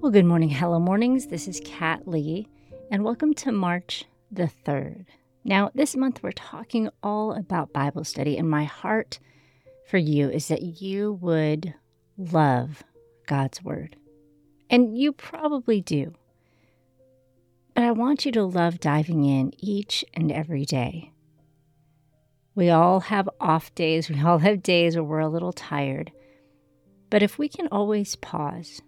Well, good morning, hello mornings. This is Kat Lee, and welcome to March the 3rd. Now, this month we're talking all about Bible study, and my heart for you is that you would love God's Word. And you probably do. But I want you to love diving in each and every day. We all have off days, we all have days where we're a little tired. But if we can always pause,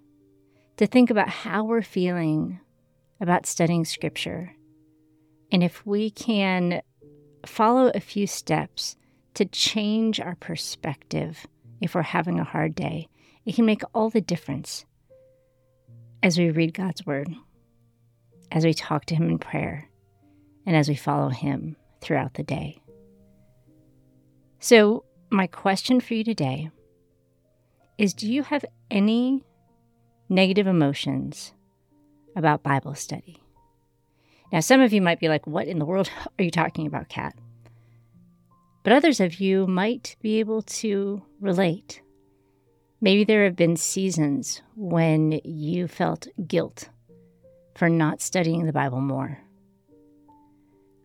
to think about how we're feeling about studying Scripture. And if we can follow a few steps to change our perspective if we're having a hard day, it can make all the difference as we read God's Word, as we talk to Him in prayer, and as we follow Him throughout the day. So, my question for you today is Do you have any negative emotions about Bible study. Now, some of you might be like, What in the world are you talking about, Kat? But others of you might be able to relate. Maybe there have been seasons when you felt guilt for not studying the Bible more.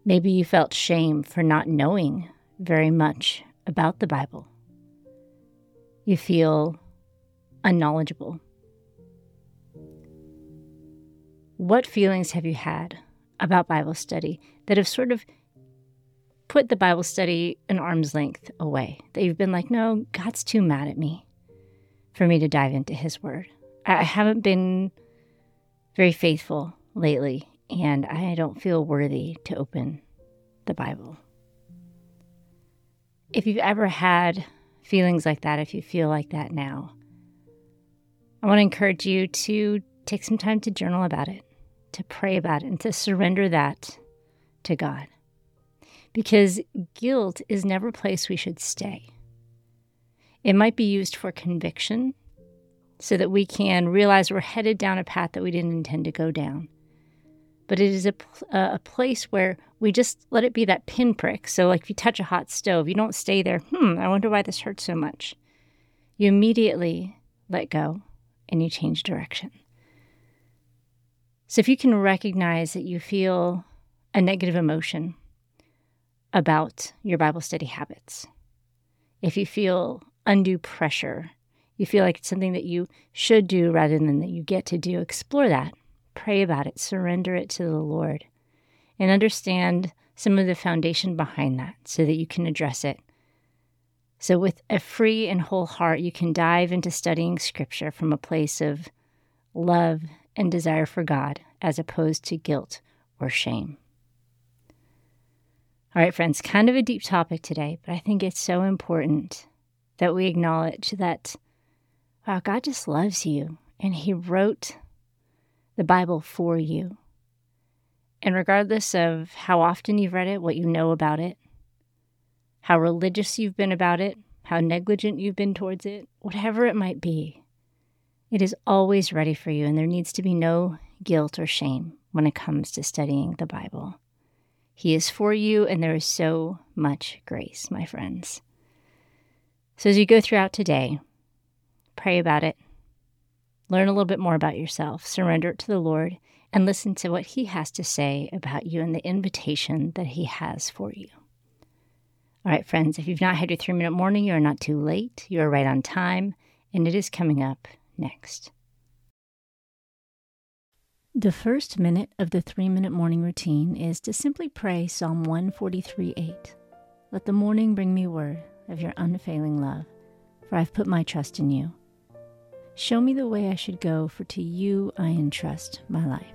Maybe you felt shame for not knowing very much about the Bible. You feel unknowledgeable what feelings have you had about Bible study that have sort of put the Bible study an arm's length away? That you've been like, no, God's too mad at me for me to dive into His Word. I haven't been very faithful lately, and I don't feel worthy to open the Bible. If you've ever had feelings like that, if you feel like that now, I want to encourage you to take some time to journal about it, to pray about it, and to surrender that to God. Because guilt is never a place we should stay. It might be used for conviction so that we can realize we're headed down a path that we didn't intend to go down. But it is a, a place where we just let it be that pinprick. So, like if you touch a hot stove, you don't stay there, hmm, I wonder why this hurts so much. You immediately let go and you change direction. So if you can recognize that you feel a negative emotion about your Bible study habits, if you feel undue pressure, you feel like it's something that you should do rather than that you get to do, explore that. Pray about it, surrender it to the Lord, and understand some of the foundation behind that so that you can address it. So, with a free and whole heart, you can dive into studying Scripture from a place of love and desire for God as opposed to guilt or shame. All right, friends, kind of a deep topic today, but I think it's so important that we acknowledge that, wow, God just loves you and He wrote the Bible for you. And regardless of how often you've read it, what you know about it, how religious you've been about it, how negligent you've been towards it, whatever it might be, it is always ready for you, and there needs to be no guilt or shame when it comes to studying the Bible. He is for you, and there is so much grace, my friends. So, as you go throughout today, pray about it, learn a little bit more about yourself, surrender it to the Lord, and listen to what He has to say about you and the invitation that He has for you. All right, friends, if you've not had your three minute morning, you are not too late. You are right on time, and it is coming up next. The first minute of the three minute morning routine is to simply pray Psalm 143 8. Let the morning bring me word of your unfailing love, for I've put my trust in you. Show me the way I should go, for to you I entrust my life.